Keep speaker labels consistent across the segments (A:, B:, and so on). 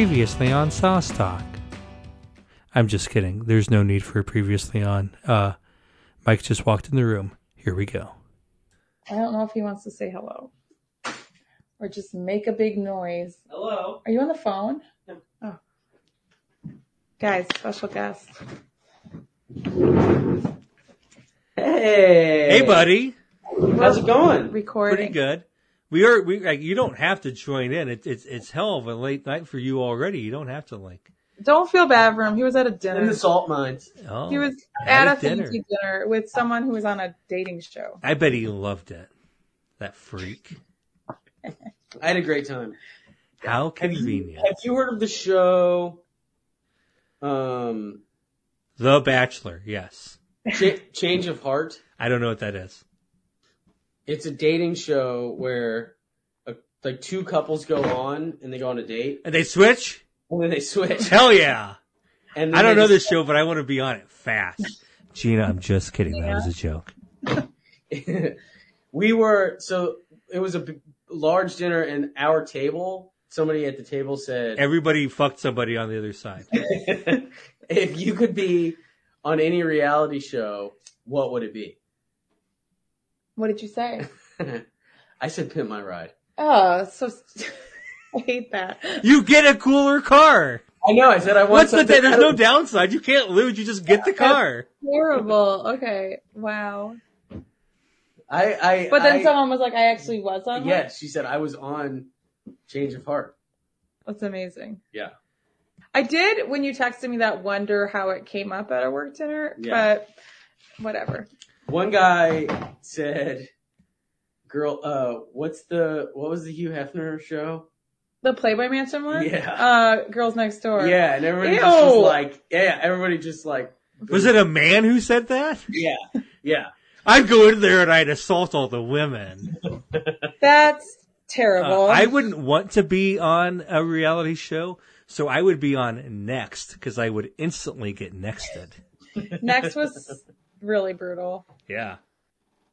A: Previously on Sauce Talk. I'm just kidding. There's no need for a previously on. Uh, Mike just walked in the room. Here we go.
B: I don't know if he wants to say hello or just make a big noise.
C: Hello.
B: Are you on the phone?
C: Yeah.
B: Oh. Guys, special guest.
C: Hey.
A: Hey, buddy.
C: How's it going?
B: Recording.
A: Pretty good. We are. We like. You don't have to join in. It, it's it's hell of a late night for you already. You don't have to like.
B: Don't feel bad for him. He was at a dinner In
C: the salt mines.
A: Oh,
B: he was
A: at
B: at
A: a
B: a
A: dinner.
B: fancy dinner with someone who was on a dating show.
A: I bet he loved it. That freak.
C: I had a great time.
A: How
C: Have you,
A: convenient.
C: have you heard of the show? Um,
A: The Bachelor. Yes.
C: Ch- Change of Heart.
A: I don't know what that is.
C: It's a dating show where a, like two couples go on and they go on a date
A: And they switch.
C: and then they switch.
A: Hell yeah.
C: And then
A: I don't know this show, but I want to be on it fast. Gina, I'm just kidding. That was a joke.
C: we were so it was a b- large dinner and our table. Somebody at the table said,
A: Everybody fucked somebody on the other side.
C: if you could be on any reality show, what would it be?
B: What did you say?
C: I said pimp my ride.
B: Oh, so I hate that.
A: You get a cooler car.
C: I know. I said I want
A: What's the
C: something.
A: there's no downside. You can't lose. You just get the car.
B: Terrible. Okay. Wow.
C: I, I.
B: But then
C: I-
B: someone was like, I actually was on one?
C: Yes, she said I was on Change of Heart.
B: That's amazing.
C: Yeah.
B: I did when you texted me that wonder how it came up at a work dinner,
C: Yeah.
B: but whatever.
C: One guy said, "Girl, uh, what's the what was the Hugh Hefner show?"
B: The Playboy Mansion one?
C: Yeah.
B: Uh, Girls Next Door.
C: Yeah, and everybody just was like, yeah, everybody just like,
A: Was it a man who said that?
C: yeah, yeah.
A: I'd go in there and I'd assault all the women.
B: That's
A: Uh,
B: terrible.
A: I wouldn't want to be on a reality show, so I would be on Next because I would instantly get nexted.
B: Next was really brutal.
A: Yeah.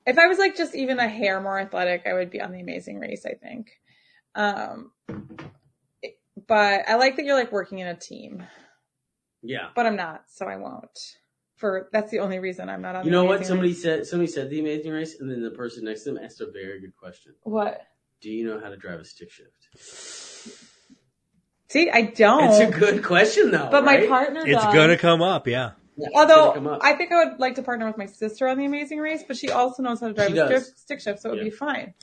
B: If I was like just even a hair more athletic, I would be on The Amazing Race, I think. Um, but I like that you're like working in a team,
C: Yeah.
B: but I'm not, so I won't. For that's the only reason I'm not on.
C: You
B: The
C: know what? Somebody
B: Race.
C: said somebody said the Amazing Race, and then the person next to them asked a very good question.
B: What?
C: Do you know how to drive a stick shift?
B: See, I don't.
C: It's a good question though.
B: but my partner
A: It's
B: does.
A: gonna come up, yeah.
C: Yeah,
B: Although. I think I would like to partner with my sister on the Amazing Race, but she also knows how to drive
C: She
B: a
C: does.
B: stick, stick shift, so it would
C: Yeah.
B: be fine.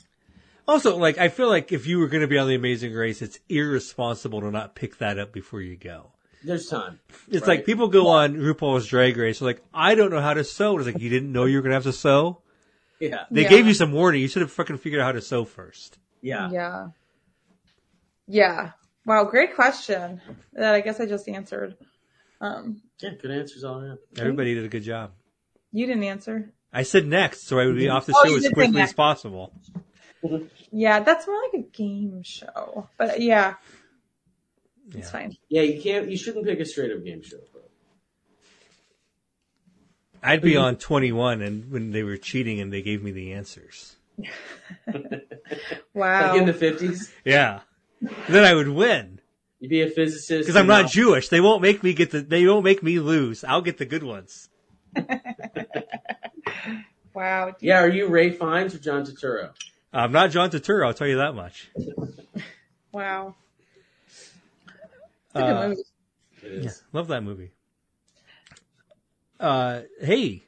A: Also, like, I feel like if you were gonna be on the Amazing Race, it's irresponsible to not pick that up before you go.
C: there's time.
A: It's
C: Right.
A: like people go on RuPaul's Drag Race, they're like, I don't know how to sew. It's like, you didn't know you were gonna have to sew?
C: Yeah,
A: They
B: Yeah.
A: gave you some warning. You should have fucking figured out how to sew first.
C: yeah.
B: Yeah. Yeah. Wow, great question that I guess I just answered. Um,
C: Yeah, good answers all around.
A: Everybody did a good job.
B: you didn't answer.
A: I said next, so I would be off the
B: Oh,
A: show
B: you
A: as quickly as possible.
B: Yeah, that's more like a game show, but yeah, it's fine.
C: Yeah, you can't. You shouldn't pick a straight up game show. Bro.
A: I'd be on 21 and when they were cheating and they gave me the answers.
B: Wow.
C: Like in the fifties,
A: Yeah. Then I would win.
C: You'd be a physicist.
A: Because I'm
C: and
A: not Jewish. They won't make me get the, they won't make me lose. I'll get the good ones.
B: wow.
C: Yeah, are you Ralph Fiennes or John Turturro?
A: I'm not John Turturro, I'll tell you that much.
B: Wow. It's a good
A: Uh,
B: movie.
A: Yeah, love that movie. Uh, hey,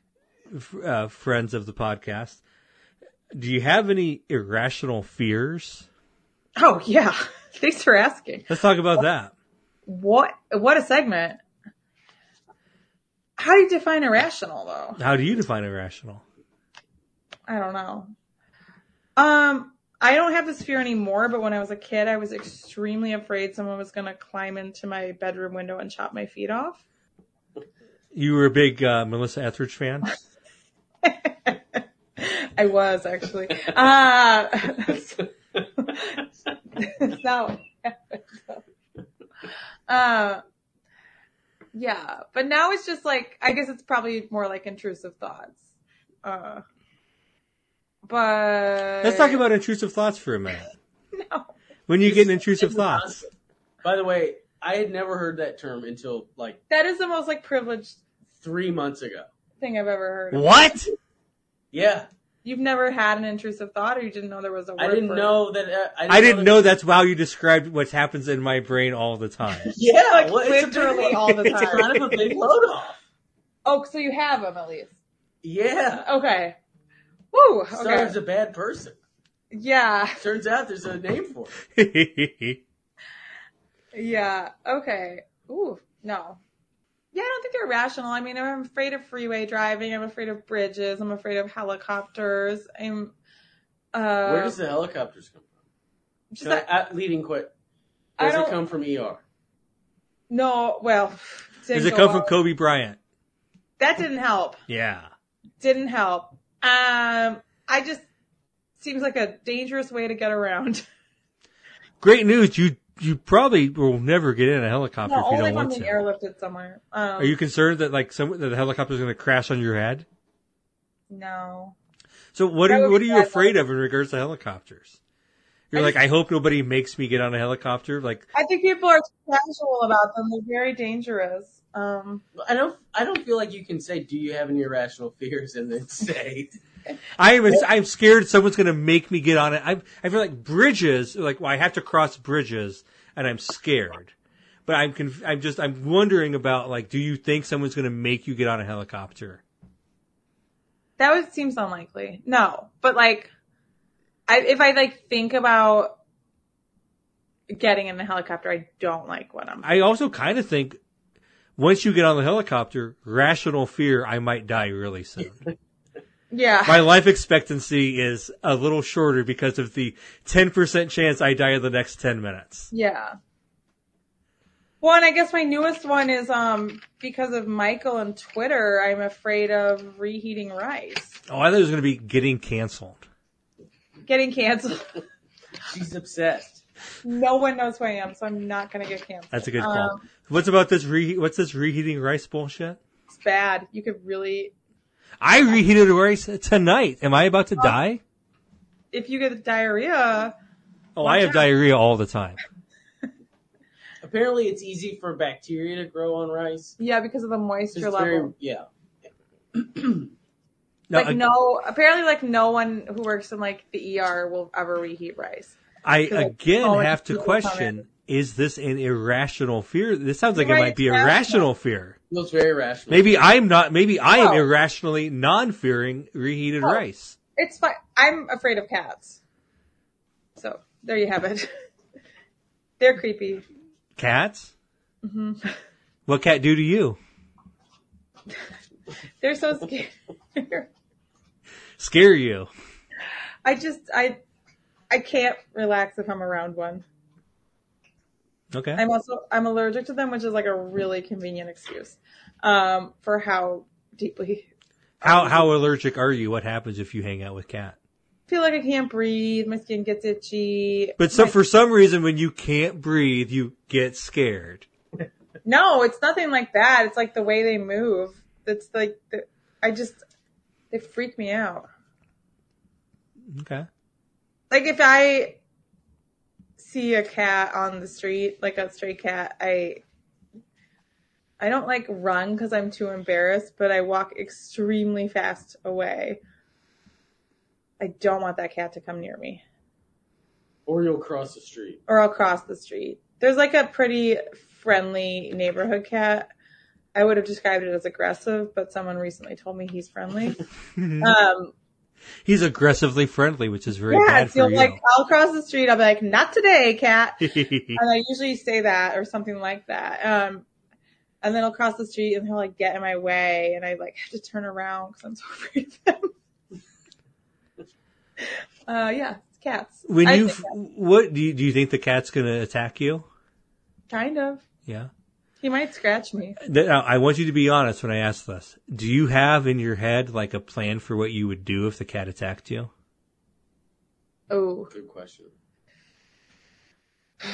A: f- uh, friends of the podcast. Do you have any irrational fears?
B: Oh yeah. Thanks for asking.
A: Let's talk about that.
B: What? What a segment. How do you define irrational though?
A: How do you define irrational?
B: I don't know. Um, I don't have this fear anymore, but when I was a kid, I was extremely afraid someone was going to climb into my bedroom window and chop my feet off.
A: You were a big uh, Melissa Etheridge fan?
B: I was actually. Uh, it's not what happened. Uh, yeah, but now it's just like, I guess it's probably more like intrusive thoughts. Uh, but
A: Let's talk about intrusive thoughts for a minute.
B: no.
A: When you get intrusive thoughts.
C: By the way, I had never heard that term until like
B: That is the most like privileged
C: three months ago.
B: thing I've ever heard. of.
A: What?
C: Yeah,
B: You've never had an intrusive thought, or you didn't know there was a word
C: I didn't
B: for
C: know that. Uh, I didn't,
A: I didn't know
C: that-
A: that's how you described what happens in my brain all the time.
C: Yeah,
B: Like,
C: well, it's a big
B: literally all the
C: It's
B: time.
C: kind of a big load off.
B: Oh, so you have them at least.
C: Yeah,
B: Okay. Woo.
C: so
B: Okay.
C: is a bad person.
B: Yeah.
C: Turns out there's a name for it.
B: Yeah. Okay. Ooh. No. Yeah, I don't think they're rational. I mean, I'm afraid of freeway driving. I'm afraid of bridges. I'm afraid of helicopters. I'm. Uh,
C: Where does the helicopters come from?
B: just
C: So,
B: that-
C: uh, leading quit. Does it come from ER?
B: no. Well.
A: Does it come from
B: well.
A: Kobe Bryant?
B: That didn't help.
A: Yeah.
B: Didn't help. Um. I just seems like a dangerous way to get around.
A: Great news. You you probably will never get in a helicopter
B: No,
A: if you
B: only
A: don't
B: if I'm
A: want
B: being
A: to.
B: airlifted somewhere. Um,
A: Are you concerned that like some that the helicopter's going to crash on your head?
B: No.
A: So what
B: That
A: are what are you
B: bad,
A: afraid of in regards to helicopters? You're
B: I
A: like,
B: just-
A: I hope nobody makes me get on a helicopter. Like,
B: I think people are too casual about them. They're very dangerous. Um.
C: I don't. I don't feel like you can say, "Do you have any irrational fears?" and then say,
A: I am I'm scared someone's going to make me get on it. I I feel like bridges, like well, I have to cross bridges, and I'm scared. But I'm conf- I'm just I'm wondering about like, do you think someone's going to make you get on a helicopter?
B: That would seems unlikely. No, but like, I if I like think about getting in the helicopter, I don't like what I'm.
A: I also kind of think once you get on the helicopter, rational fear, I might die really soon.
B: Yeah,
A: My life expectancy is a little shorter because of the 10% chance I die in the next 10 minutes.
B: yeah. Well, and I guess my newest one is um because of Michael and Twitter. I'm afraid of reheating rice,
A: Oh, I thought it was going to be getting canceled.
B: getting canceled.
C: "She's obsessed."
B: no one knows who I am, so I'm not gonna get canceled.
A: That's a good call.
B: Um,
A: What's about this re- what's this reheating rice bullshit?
B: it's bad. You could really,
A: I reheated rice tonight. Am I about to
B: Oh.
A: die?
B: if you get diarrhea,
A: Oh, I have
B: out.
A: diarrhea all the time.
C: Apparently, it's easy for bacteria to grow on rice.
B: yeah, because of the
C: It's
B: moisture
C: very,
B: level.
C: yeah.
A: No,
B: like
A: I-
B: no, apparently like no one who works in like the ER will ever reheat rice.
A: I
B: Because, like,
A: again
B: oh,
A: have to
B: really
A: question: Is this an irrational fear? This sounds like
B: You're
A: it might be
B: it's
A: irrational fear.
C: Feels very rational.
A: Maybe I'm not. Maybe I am
B: No.
A: irrationally non-fearing reheated
B: No.
A: rice.
B: It's fine. I'm afraid of cats. So there you have it. They're creepy.
A: Cats?
B: Mm-hmm.
A: What cat do to you?
B: They're so scary.
A: Scare you?
B: I just I I can't relax if I'm around one.
A: Okay.
B: I'm also I'm allergic to them, which is like a really convenient excuse um, for how deeply
A: How how allergic are you? What happens if you hang out with cat?
B: I feel like I can't breathe. My skin gets itchy.
A: But so
B: My-
A: for some reason, when you can't breathe, you get scared.
B: No, it's nothing like that. It's like the way they move. It's like the, I just they freak me out.
A: Okay.
B: Like if I see a cat on the street, like a stray cat, I I don't like run because I'm too embarrassed, but I walk extremely fast away. I don't want that cat to come near me.
C: Or you'll cross the street.
B: or I'll cross the street. There's like a pretty friendly neighborhood cat. I would have described it as aggressive, but someone recently told me he's friendly. Um,
A: He's aggressively friendly, which is very
B: yeah,
A: bad
B: so
A: for you.
B: like I'll cross the street. I'll be like, "Not today, cat," and I usually say that or something like that. Um, and then I'll cross the street and he'll like get in my way, and I like have to turn around because I'm so afraid of him. uh, yeah, cats.
A: when you what do you do? You think the cat's gonna attack you?
B: kind of,
A: Yeah.
B: He might scratch me.
A: Now, I want you to be honest when I ask this. Do you have in your head like a plan for what you would do if the cat attacked you?
B: Oh,
C: Good question.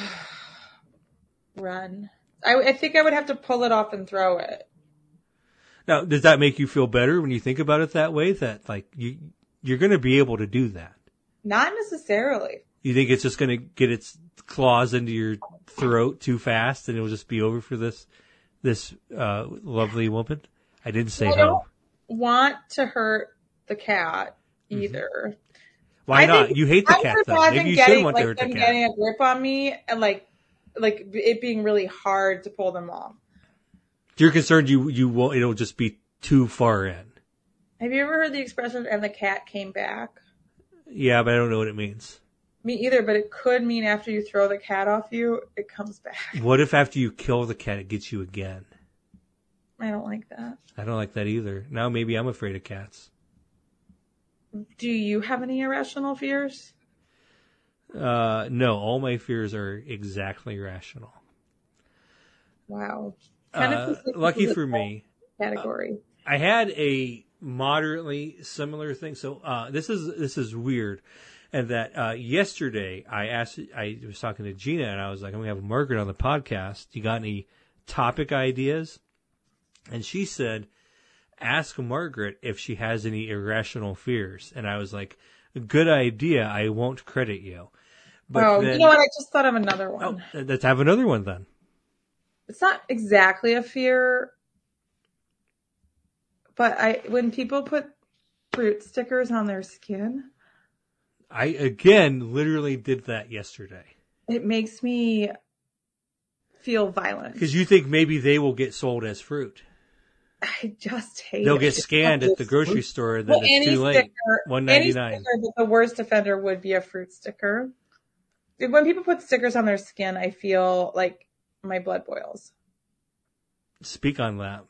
B: run. I, I think I would have to pull it off and throw it.
A: Now, does that make you feel better when you think about it that way? That like you you're going to be able to do that.
B: Not necessarily.
A: You think it's just going to get its claws into your throat too fast and it'll just be over for this this uh, lovely woman. I didn't say
B: I don't want to hurt the cat
A: Mm-hmm.
B: either.
A: Why
B: I
A: not? You hate the cat though. Maybe you
B: getting,
A: shouldn't want to
B: like,
A: hurt the cat.
B: getting a grip on me and like like it being really hard to pull them off.
A: You're concerned you you won't. It'll just be too far in.
B: Have you ever heard the expression "and the cat came back"?
A: Yeah, but I don't know what it means.
B: Me either, but it could mean after you throw the cat off you, it comes back.
A: What if after you kill the cat, it gets you again?
B: I don't like that.
A: I don't like that either. Now maybe I'm afraid of cats.
B: Do you have any irrational fears?
A: Uh, no, all my fears are exactly rational.
B: Wow.
A: Uh,
B: fits
A: lucky for me,
B: Category.
A: I had a moderately similar thing. So uh, this is this is weird, and that uh, yesterday I asked I was talking to Gina and I was like, I'm gonna have Margaret on the podcast. You got any topic ideas? And she said, ask Margaret if she has any irrational fears. And I was like, good idea. I won't credit you. But
B: oh,
A: then,
B: you know what? I just thought of another
A: oh,
B: one.
A: let's have another one then.
B: It's not exactly a fear, but I when people put fruit stickers on their skin,
A: I again literally did that yesterday.
B: it makes me feel violent.
A: Because you think maybe they will get sold as fruit.
B: I just hate
A: They'll
B: it.
A: get scanned at the grocery
B: fruit.
A: store and then
B: Well,
A: it's
B: any
A: too late.
B: sticker,
A: One
B: any sticker, but the worst offender would be a fruit sticker. When people put stickers on their skin, I feel like my blood boils.
A: Speak on that.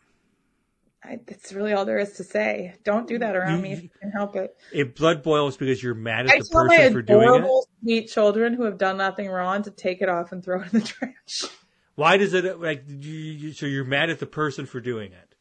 B: I, that's really all there is to say. Don't do that around
A: You-
B: me if you can help it.
A: It blood boils because you're mad at
B: I
A: the
B: tell my
A: person for doing it.
B: adorable, sweet children who have done nothing wrong to take it off and throw it in the trash.
A: Why does it like? You, you, so you're mad at the person for doing it.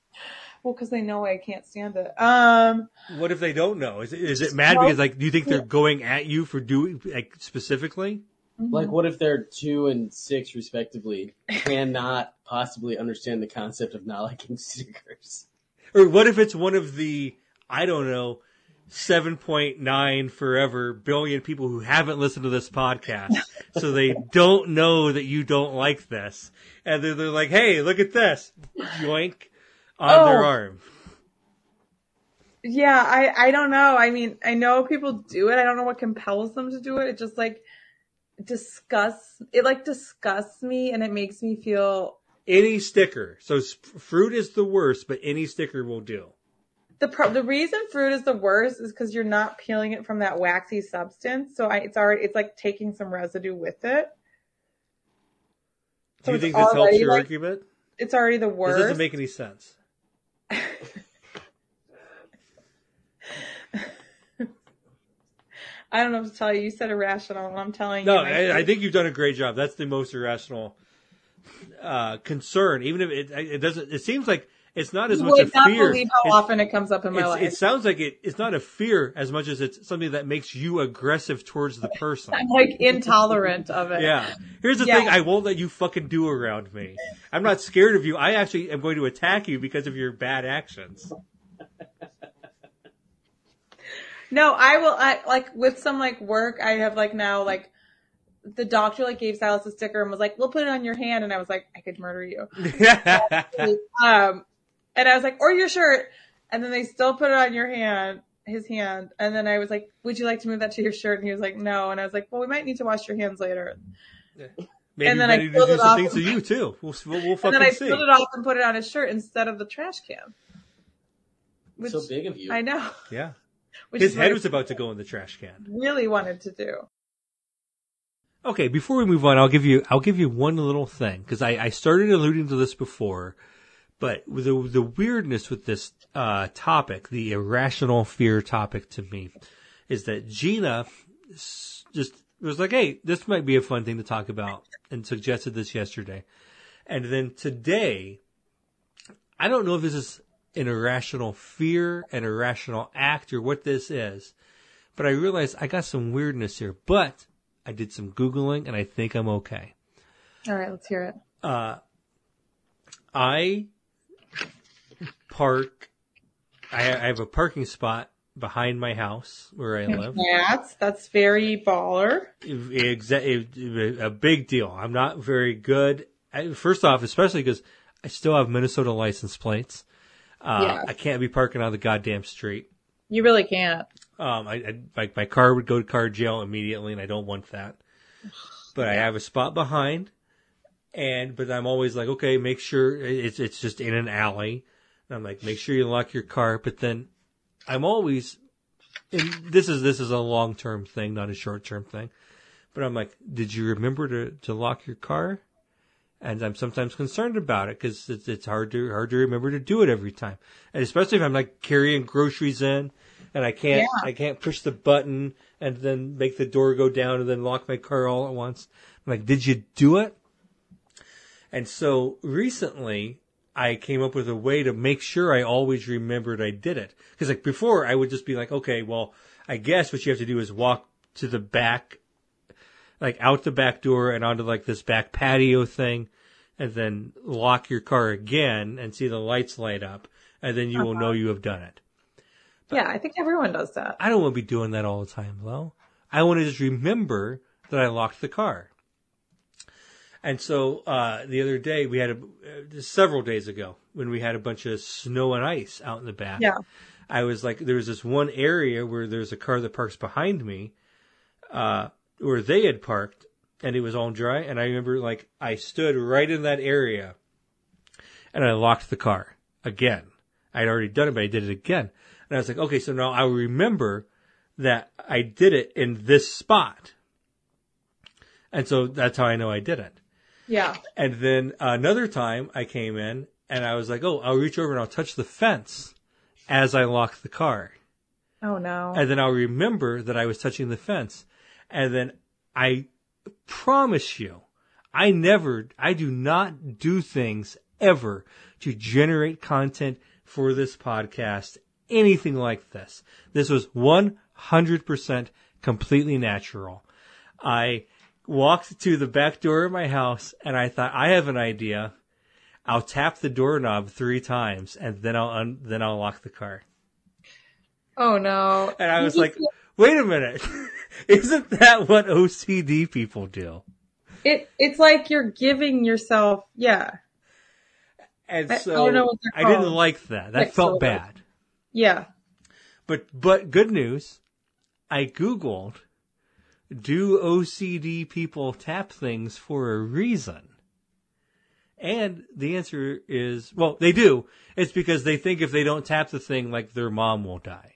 B: Well, because they know I can't stand it. Um,
A: What if they don't know? Is it, is it mad
B: Well,
A: because like do you think they're going at you for doing like specifically?
C: Like, what if they're two and six, respectively, cannot possibly understand the concept of not liking stickers?
A: Or what if it's one of the I don't know. 7.9 forever billion people who haven't listened to this podcast. so they don't know that you don't like this. And they're, they're like, hey, look at this. Yoink on their
B: Oh.
A: arm.
B: yeah, I, I don't know. I mean, I know people do it. I don't know what compels them to do it. It just like disgusts, it like disgusts me and it makes me feel
A: Any sticker. So fruit is the worst, but any sticker will do.
B: the pro- the reason fruit is the worst is because you're not peeling it from that waxy substance. So I, it's already it's like taking some residue with it.
A: Do you think this helps your
B: like,
A: argument?
B: It's already the
A: This
B: worst.
A: doesn't make any sense.
B: I don't know what to tell you. You said irrational, and I'm telling
A: No,
B: you. No,
A: I, I think you've done a great job. That's the most irrational uh, concern. Even if it, it doesn't, it seems like it's not as
B: you
A: much a
B: not
A: fear.
B: believe how
A: It's-
B: often it comes up in my life.
A: it sounds like it, it's not a fear as much as it's something that makes you aggressive towards the person.
B: I'm like intolerant of it.
A: Yeah. Here's the
B: Yeah.
A: thing I won't let you fucking do around me. I'm not scared of you. I actually am going to attack you because of your bad actions.
B: No, I will. I like with some like work. I have like now like the doctor like gave Silas a sticker and was like, "We'll put it on your hand," and I was like, "I could murder you." um, and I was like, "Or your shirt," and then they still put it on your hand, his hand, and then I was like, "Would you like to move that to your shirt?" And he was like, "No," and I was like, "Well, we might need to wash your hands later."
A: Maybe
B: And then I
A: ready to do
B: it
A: some
B: off.
A: things to you too. We'll, we'll, we'll
B: And then I
A: see.
B: peeled it off and put it on his shirt instead of the trash can. Which
C: so big of you.
B: I know.
A: Yeah.
B: Which
A: His head was about to go in the trash can.
B: really wanted to do.
A: Okay, before we move on, I'll give you I'll give you one little thing because I, I started alluding to this before, but the the weirdness with this uh, topic, the irrational fear topic to me, is that Gina just was like, "Hey, this might be a fun thing to talk about," and suggested this yesterday, and then today, I don't know if this is an irrational fear, an irrational act, or what this is, but I realized I got some weirdness here, but. I did some Googling and I think I'm okay.
B: All right, let's hear it.
A: Uh, I park, I, I have a parking spot behind my house where I live.
B: Cats. That's very baller.
A: Exa- a big deal. I'm not very good. I, first off, especially because I still have Minnesota license plates. Uh,
B: Yeah.
A: I can't be parking on the goddamn street.
B: You really can't.
A: Um, I, I like my car would go to car jail immediately, and I don't want that. But I have a spot behind, and but I'm always like, okay, make sure it's it's just in an alley. And I'm like, make sure you lock your car. But then I'm always, and this is this is a long term thing, not a short term thing. But I'm like, did you remember to to lock your car? And I'm sometimes concerned about it because it's, it's hard to hard to remember to do it every time, and especially if I'm like carrying groceries in, and I can't
B: Yeah.
A: I can't push the button and then make the door go down and then lock my car all at once. I'm like, did you do it? And so recently, I came up with a way to make sure I always remembered I did it. Because like before, I would just be like, okay, well, I guess what you have to do is walk to the back, like out the back door and onto like this back patio thing, and then lock your car again and see the lights light up, and then you will uh-huh. know you have done it.
B: Yeah, I think everyone does that.
A: I don't want to be doing that all the time, though. I want to just remember that I locked the car. And so uh, the other day, we had a, uh, several days ago when we had a bunch of snow and ice out in the back.
B: Yeah.
A: I was like, there was this one area where there's a car that parks behind me, uh, where they had parked, and it was all dry. And I remember, like, I stood right in that area, and I locked the car again. I'd already done it, but I did it again. And I was like, okay, so now I remember that I did it in this spot. And so that's how I know I did it.
B: Yeah.
A: And then another time I came in and I was like, oh, I'll reach over and I'll touch the fence as I lock the car.
B: Oh no.
A: And then I'll remember that I was touching the fence. And then I promise you, I never, I do not do things ever to generate content for this podcast, anything like this. This was 100% completely natural. I walked to the back door of my house and I thought, I have an idea. I'll tap the doorknob three times and then I'll, un- then I'll lock the car.
B: oh no.
A: And I was like, wait a minute. Isn't that what OCD people do?
B: it it's like you're giving yourself yeah.
A: And
B: I- I
A: so
B: what
A: I didn't like that. That
B: Like
A: felt
B: of.
A: bad.
B: Yeah.
A: But but good news. I googled do OCD people tap things for a reason? And the answer is well, they do. It's because they think if they don't tap the thing like their mom will die.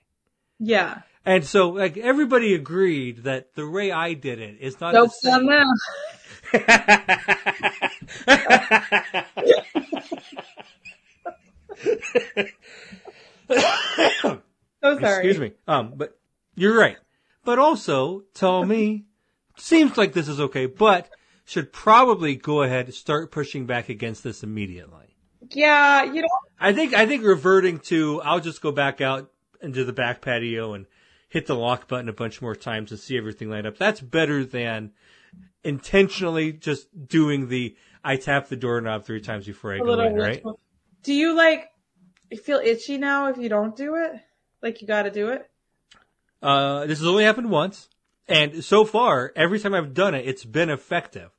B: Yeah.
A: And so like everybody agreed that the way I did it is not
B: Nope,
A: the same.
B: So sorry.
A: Excuse me. Um, but you're right. But also tell me, seems like this is okay, but should probably go ahead and start pushing back against this immediately.
B: Yeah, you know
A: I think I think reverting to I'll just go back out into the back patio and hit the lock button a bunch more times and see everything light up. That's better than intentionally just doing the I tap the doorknob three times before I
B: a
A: go in, right?
B: Do you like feel itchy now if you don't do it? Like you gotta do it?
A: Uh, this has only happened once, and so far, every time I've done it, it's been effective.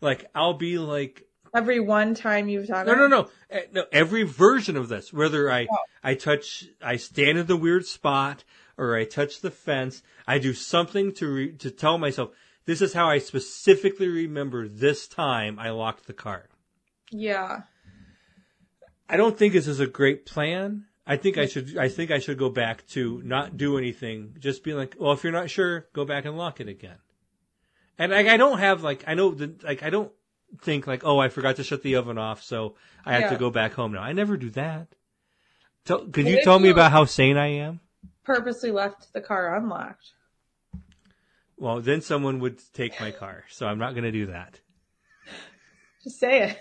A: Like I'll be like,
B: Every one time you've done
A: no,
B: it?
A: no, no, Eh, no. Every version of this, whether I
B: Oh.
A: I touch, I stand in the weird spot, or I touch the fence, I do something to re, to tell myself this is how I specifically remember this time I locked the car.
B: Yeah.
A: I don't think this is a great plan. I think I should. I think I should go back to not do anything. Just be like, well, if you're not sure, go back and lock it again. And like, I don't have like, I know that like, I don't think like, oh, I forgot to shut the oven off, so I have to go back home now. I never do that. Tell, could
B: What
A: you tell me about how sane I am?
B: Purposely left the car unlocked.
A: Well, then someone would take my car, so I'm not going to do that.
B: Just say it.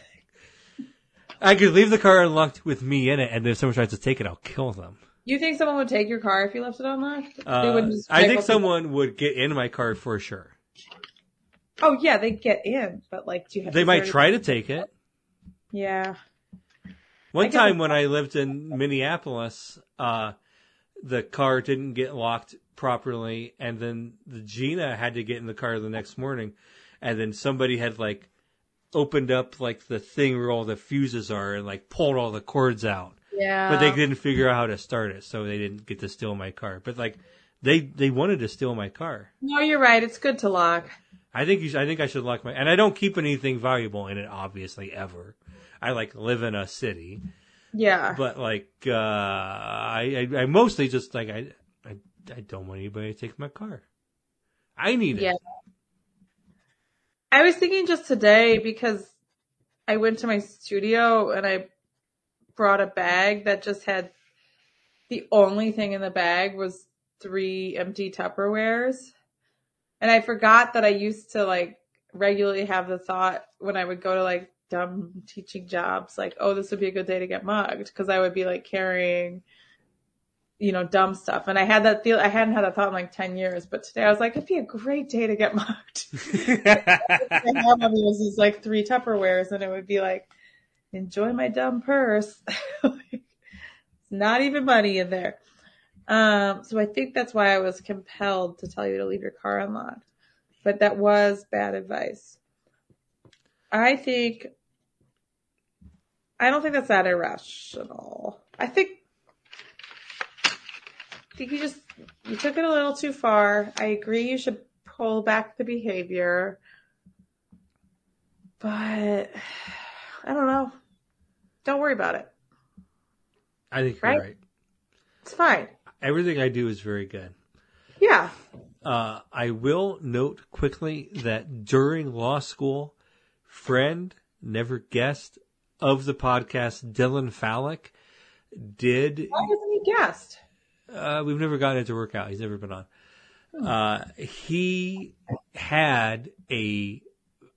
A: I could leave the car unlocked with me in it, and if someone tries to take it, I'll kill them.
B: You think someone would take your car if you left it unlocked? They
A: Uh,
B: just
A: I think someone would get in my car for sure.
B: Oh yeah, they get in, but like, do you have?
A: They
B: is
A: might
B: there-
A: try to take it.
B: Yeah.
A: One
B: guess
A: time
B: it's-
A: when I lived in Minneapolis, uh, the car didn't get locked properly, and then the Gina had to get in the car the next morning, and then somebody had like opened up like the thing where all the fuses are and like pulled all the cords out,
B: Yeah.
A: but they didn't figure out how to start it, so they didn't get to steal my car. But like they they wanted to steal my car.
B: No, you're right. It's good to lock.
A: I think you should, I think I should lock my and I don't keep anything valuable in it obviously ever. I like live in a city,
B: Yeah.
A: but like uh I I, I mostly just like I, I I don't want anybody to take my car. I need it.
B: Yeah. I was thinking just today because I went to my studio and I brought a bag that just had the only thing in the bag was three empty Tupperwares. And I forgot that I used to like regularly have the thought when I would go to like dumb teaching jobs, like, oh, this would be a good day to get mugged. Cause I would be like carrying, you know, dumb stuff. And I had that feel, I hadn't had that thought in like 10 years, but today I was like, it'd be a great day to get mugged. I have one those like three Tupperwares and it would be like, enjoy my dumb purse. Like, it's not even money in there. Um, so I think that's why I was compelled to tell you to leave your car unlocked. But that was bad advice. I think, I don't think that's that irrational. I think, think you just, you took it a little too far. I agree you should pull back the behavior. But I don't know. Don't worry about it.
A: I think you're
B: Right?
A: right.
B: It's fine.
A: Everything I do is very good.
B: Yeah.
A: Uh, I will note quickly that during law school, friend, never guest of the podcast, Dylan Fallick, did
B: Why wasn't he guest?
A: Uh, we've never gotten it to work out. He's never been on. Uh, he had a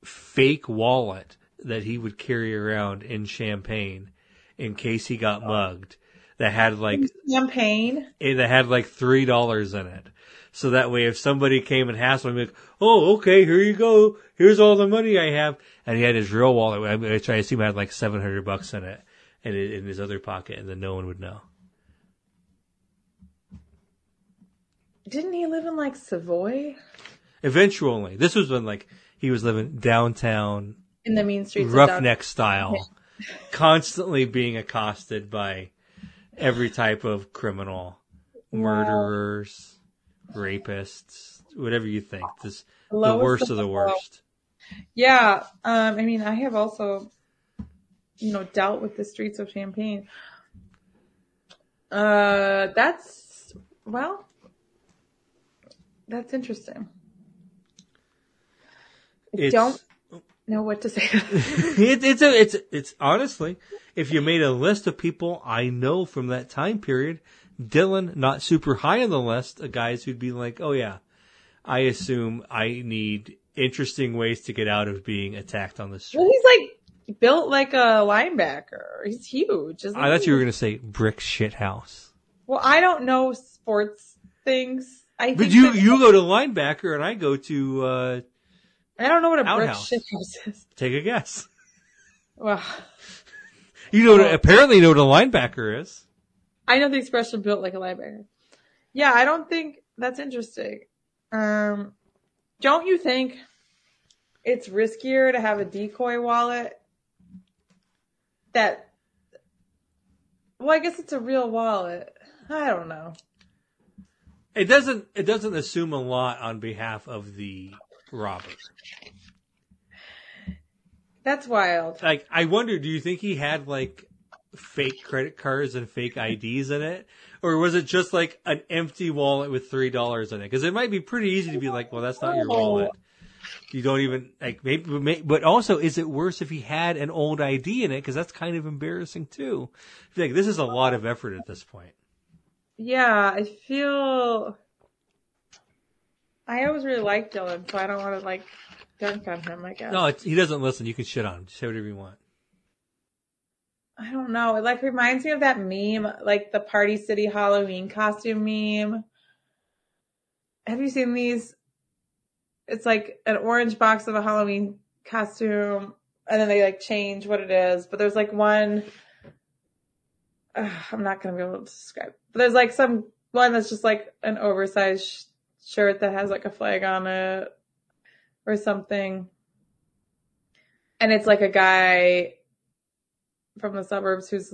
A: fake wallet that he would carry around in Champaign in case he got mugged. That had like Champaign. that had like three dollars in it. So that way, if somebody came and hassled him, like, oh, okay, here you go. Here's all the money I have. And he had his real wallet, which I assume had like 700 bucks in it, and it, in his other pocket, and then no one would know.
B: Didn't he live in like Savoy?
A: Eventually, this was when like he was living downtown,
B: In the mean streets
A: roughneck style, constantly being accosted by every type of criminal, murderers, rapists, whatever you think. This the worst
B: of
A: the worst.
B: Yeah. Um, I mean, I have also, you know, dealt with the streets of Champaign. Uh, that's, well, that's interesting.
A: It's-
B: don't know what to say.
A: it, it's a, it's it's honestly, if you made a list of people I know from that time period, Dylan not super high on the list of guys who'd be like, oh yeah, I assume I need interesting ways to get out of being attacked on the street.
B: well, he's like built like a linebacker. He's huge.
A: I thought
B: he?
A: you were gonna say brick shit house,
B: Well, I don't know sports things. I
A: but you you go to linebacker and I go to uh,
B: I don't know what a brick
A: outhouse.
B: shit house is.
A: take a guess.
B: Well,
A: You know,
B: Oh.
A: apparently you know what a linebacker is.
B: I know the expression built like a linebacker. Yeah, I don't think that's interesting. Um, don't you think it's riskier to have a decoy wallet that, well, I guess it's a real wallet. I don't know.
A: It doesn't it doesn't assume a lot on behalf of the robber.
B: That's wild.
A: like I wonder, do you think he had like fake credit cards and fake IDs in it, or was it just like an empty wallet with three dollars in it? Because it might be pretty easy to be like, well, that's not your oh. wallet. You don't even like maybe, may- but also, is it worse if he had an old ID in it? Because that's kind of embarrassing too. Like this is a lot of effort at this point.
B: Yeah, I feel. I always really liked Dylan, so I don't want to like dunk on him. I guess.
A: No, it's, he doesn't listen. You can shit on him. Say whatever you want.
B: I don't know. It like reminds me of that meme, like the Party City Halloween costume meme. Have you seen these? It's like an orange box of a Halloween costume, and then they like change what it is. But there's like one. Ugh, I'm not gonna be able to describe. There's like some one that's just like an oversized sh- shirt that has like a flag on it or something. And it's like a guy from the suburbs who's,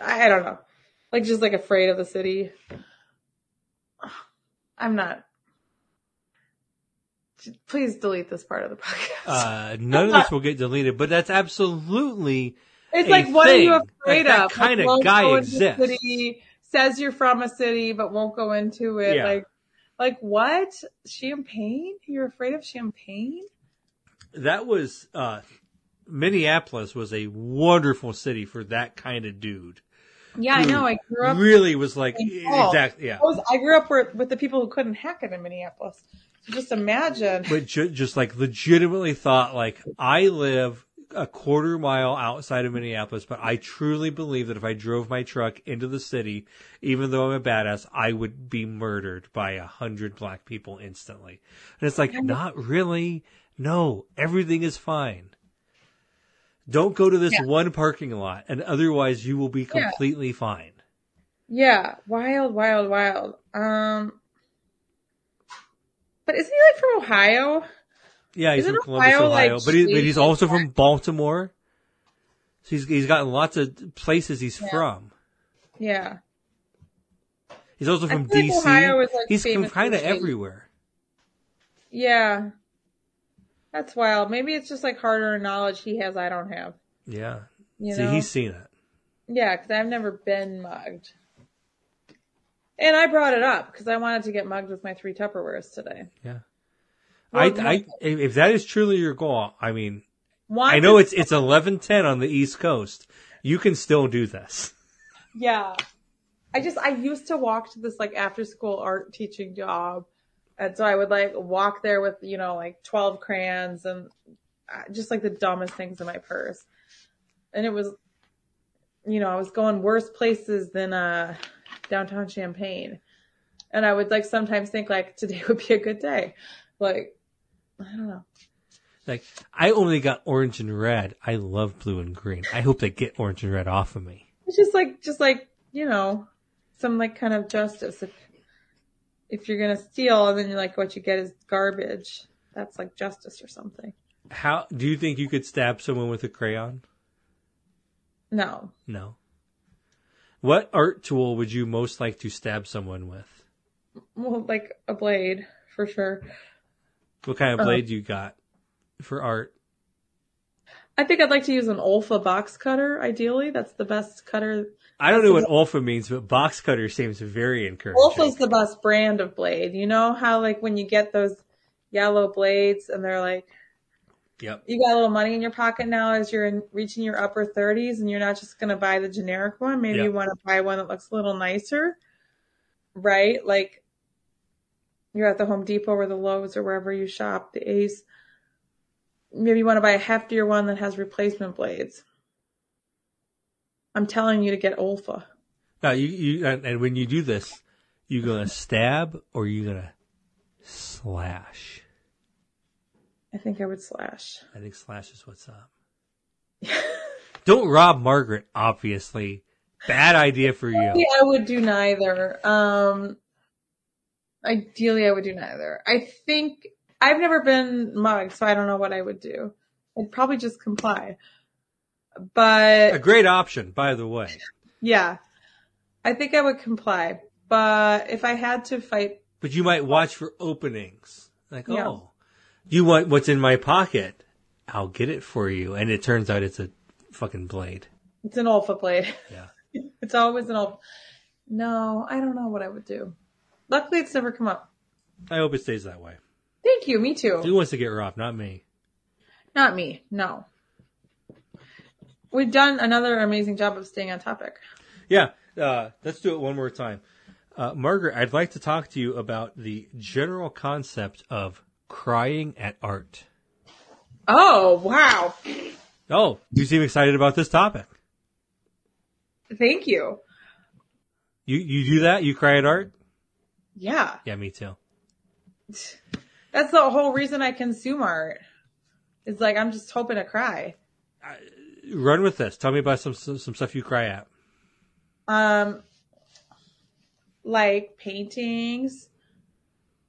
B: I don't know, like just like afraid of the city. I'm not. Please delete this part of the podcast.
A: Uh, none of this will get deleted, but that's absolutely
B: it's like, what are you
A: thing.
B: afraid
A: That- that
B: of?
A: kind
B: Like,
A: of guy exists.
B: Says you're from a city, but won't go into it.
A: Yeah.
B: Like, like what? Champaign? You're afraid of Champaign?
A: that was uh, Minneapolis was a wonderful city for that kind of dude.
B: Yeah, I know. I grew up.
A: Really was like exactly yeah.
B: I, was, I grew up with, with the people who couldn't hack it in Minneapolis. So just imagine.
A: but ju- just like legitimately thought like I live a quarter mile outside of Minneapolis, but I truly believe that if I drove my truck into the city, even though I'm a badass, I would be murdered by a hundred black people instantly. And it's like, not really. No, everything is fine. Don't go to this
B: Yeah.
A: one parking lot, and otherwise you will be
B: Yeah.
A: completely fine.
B: Yeah, wild, wild, wild. Um, but isn't he like from Ohio?
A: Yeah, he's
B: Isn't
A: from Columbus,
B: Ohio,
A: Ohio,
B: like,
A: but, he, but he's also from Baltimore. So he's he's got lots of places he's
B: Yeah.
A: from.
B: Yeah.
A: He's also from
B: like
A: DC.
B: Ohio is, like,
A: he's
B: famous
A: kind of everywhere.
B: Yeah. That's wild. Maybe it's just like harder knowledge he has I don't have.
A: Yeah.
B: You
A: See,
B: know?
A: he's seen it.
B: Yeah, because I've never been mugged. And I brought it up because I wanted to get mugged with my three Tupperwares today.
A: Yeah. I. I, if that is truly your goal, I mean,
B: Want
A: I know it's it's eleven ten on the East Coast. You can still do this.
B: Yeah. I just, I used to walk to this like after school art teaching job. And so I would like walk there with, you know, like 12 crayons and uh, just like the dumbest things in my purse. And it was, you know, I was going worse places than, uh, downtown Champaign. And I would like sometimes think like today would be a good day. Like, I don't know.
A: Like I only got orange and red. I love blue and green. I hope they get orange and red off of me.
B: It's just like, just like, you know, some like kind of justice. If, if you're going to steal and then you're like, what you get is garbage, that's like justice or something.
A: How do you think you could stab someone with a crayon?
B: No.
A: No. What art tool would you most like to stab someone with?
B: Well, like a blade for sure.
A: What kind of
B: Uh,
A: blade you got for art?
B: I think I'd like to use an Olfa box cutter. Ideally, that's the best cutter.
A: I don't know what Olfa means, but box cutter seems very encouraging.
B: Olfa's the best brand of blade. You know how like when you get those yellow blades and they're like,
A: Yep.
B: you got a little money in your pocket now as you're in, reaching your upper 30s and you're not just going to buy the generic one. Maybe
A: Yeah.
B: you want to buy one that looks a little nicer, right? Like you're at the Home Depot or the Lowe's or wherever you shop, the Ace. Maybe you want to buy a heftier one that has replacement blades. I'm telling you to get Olfa.
A: Now you you and, when you do this, you gonna stab or you gonna slash?
B: I think I would slash.
A: I think slash is what's up. Don't rob Margaret, obviously. Bad idea for you.
B: Ideally, I would do neither. Um, ideally, I would do neither. I think I've never been mugged, so I don't know what I would do. I'd probably just comply. But a
A: great option, by the way.
B: yeah, I think I would comply. But if I had to fight,
A: But you might watch for openings. Like,
B: Yeah.
A: oh, you want what's in my pocket? I'll get it for you. And it turns out it's a fucking blade.
B: it's an Olfa blade.
A: Yeah.
B: It's always an Olfa. No, I don't know what I would do. Luckily, it's never come up.
A: I hope it stays that way.
B: Thank you. Me too.
A: Who wants to get robbed? Not me.
B: Not me. No. We've done another amazing job of staying on topic.
A: Yeah, uh, let's do it one more time. Uh, Margaret, I'd like to talk to you about the general concept of crying at art.
B: Oh, wow.
A: Oh, you seem excited about this topic.
B: Thank you.
A: You you do that? You cry at art?
B: Yeah.
A: Yeah, me too.
B: That's the whole reason I consume art. It's like I'm just hoping to cry.
A: Run with this. Tell me about some some, some stuff you cry at.
B: Um like paintings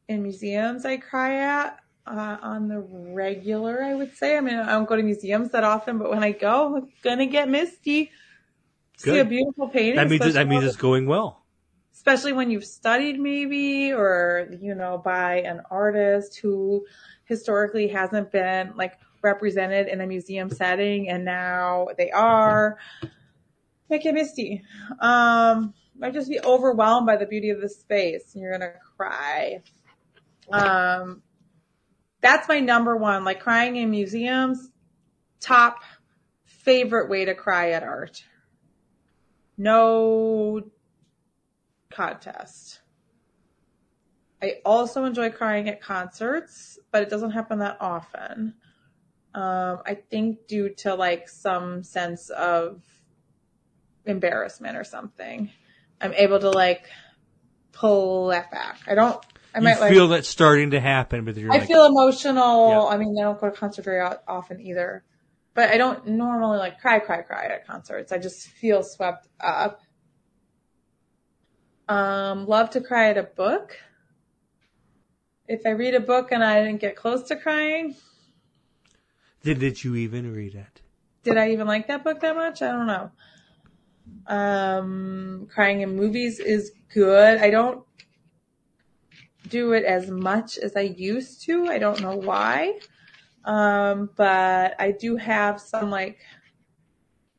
B: in museums I cry at uh, on the regular, I would say. I mean, I don't go to museums that often, but when I go, I'm gonna get misty. See a beautiful painting.
A: That means that means it's going well.
B: Especially when you've studied maybe or you know by an artist who historically hasn't been like represented in a museum setting and now they are. Make it misty um might just be overwhelmed by the beauty of the space. And you're gonna cry. Um that's my number one. Like crying in museums top favorite way to cry at art. No contest. I also enjoy crying at concerts, but it doesn't happen that often. Um, I think due to like some sense of embarrassment or something, I'm able to like pull that back. I don't. I
A: You
B: might like.
A: feel that starting to happen, but you're
B: I
A: like,
B: feel emotional.
A: Yeah.
B: I mean, I don't go to concert very often either, but I don't normally like cry, cry, cry at concerts. I just feel swept up. Um, love to cry at a book. If I read a book and I didn't get close to crying,
A: did, did you even read it?
B: did I even like that book that much? I don't know. Um, crying in movies is good. I don't do it as much as I used to. I don't know why. Um, but I do have some like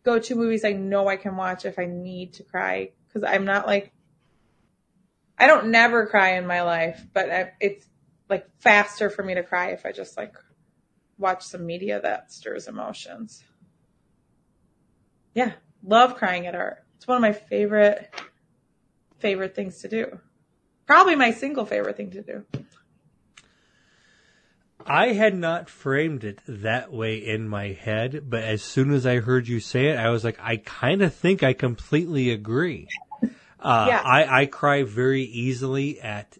B: go to movies I know I can watch if I need to cry because I'm not like I don't never cry in my life, but I, it's like faster for me to cry if I just like watch some media that stirs emotions. Yeah, love crying at art. It's one of my favorite favorite things to do. Probably my single favorite thing to do.
A: I had not framed it that way in my head, but as soon as I heard you say it, I was like, I kind of think I completely agree. Uh,
B: Yeah.
A: I, I cry very easily at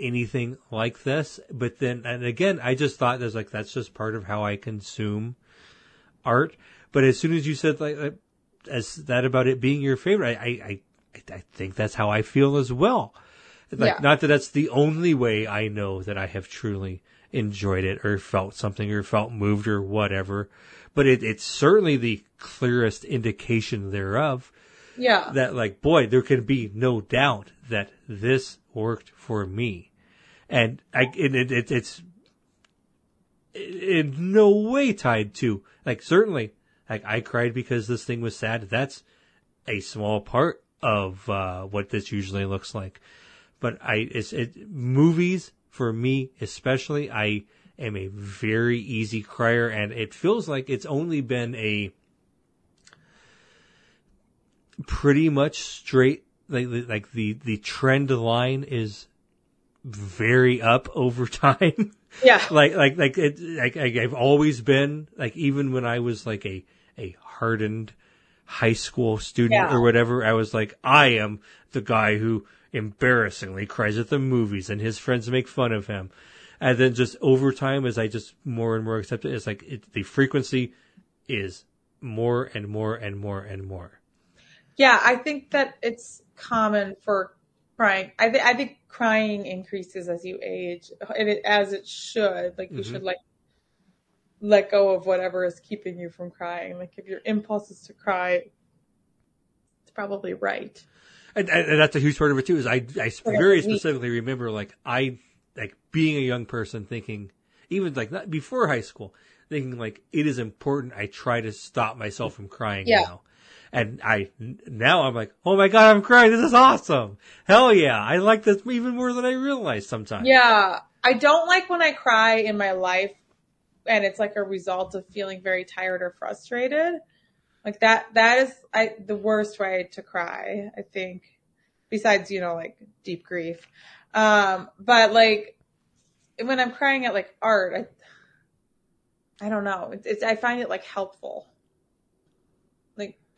A: anything like this, but then, and again, I just thought there's like, that's just part of how I consume art. But as soon as you said like, as that about it being your favorite, I, I, I, I think that's how I feel as well. Like,
B: Yeah.
A: not that that's the only way I know that I have truly enjoyed it or felt something or felt moved or whatever, but it, it's certainly the clearest indication thereof
B: Yeah.
A: that like, boy, there can be no doubt that this worked for me. And I, and it, it, it's in no way tied to, like, certainly, like, I cried because this thing was sad. That's a small part of, uh, what this usually looks like. But I, it's, it, movies, for me especially, I am a very easy crier and it feels like it's only been a, pretty much straight like like the the trend line is very up over time
B: Yeah.
A: like like like it like I've always been like even when I was like a a hardened high school student
B: Yeah.
A: or whatever I was like I am the guy who embarrassingly cries at the movies and his friends make fun of him and then just over time as I just more and more accept it it's like it, the frequency is more and more and more and more
B: Yeah, I think that it's common for crying. I, th- I think crying increases as you age, and it, as it should. Like you
A: Mhm.
B: should like let go of whatever is keeping you from crying. Like if your impulse is to cry, it's probably right.
A: And, and, and that's a huge part of it too. Is I I very specifically remember like I like being a young person thinking even like not before high school thinking like it is important I try to stop myself from crying
B: Yeah.
A: now. And I now I'm like, oh my god, I'm crying. This is awesome. Hell yeah, I like this even more than I realized sometimes.
B: Yeah, I don't like when I cry in my life, and it's like a result of feeling very tired or frustrated. Like that. That is I the worst way to cry. I think. Besides, you know, like deep grief. Um, but like when I'm crying at like art, I, I don't know. It's, it's I find it like helpful.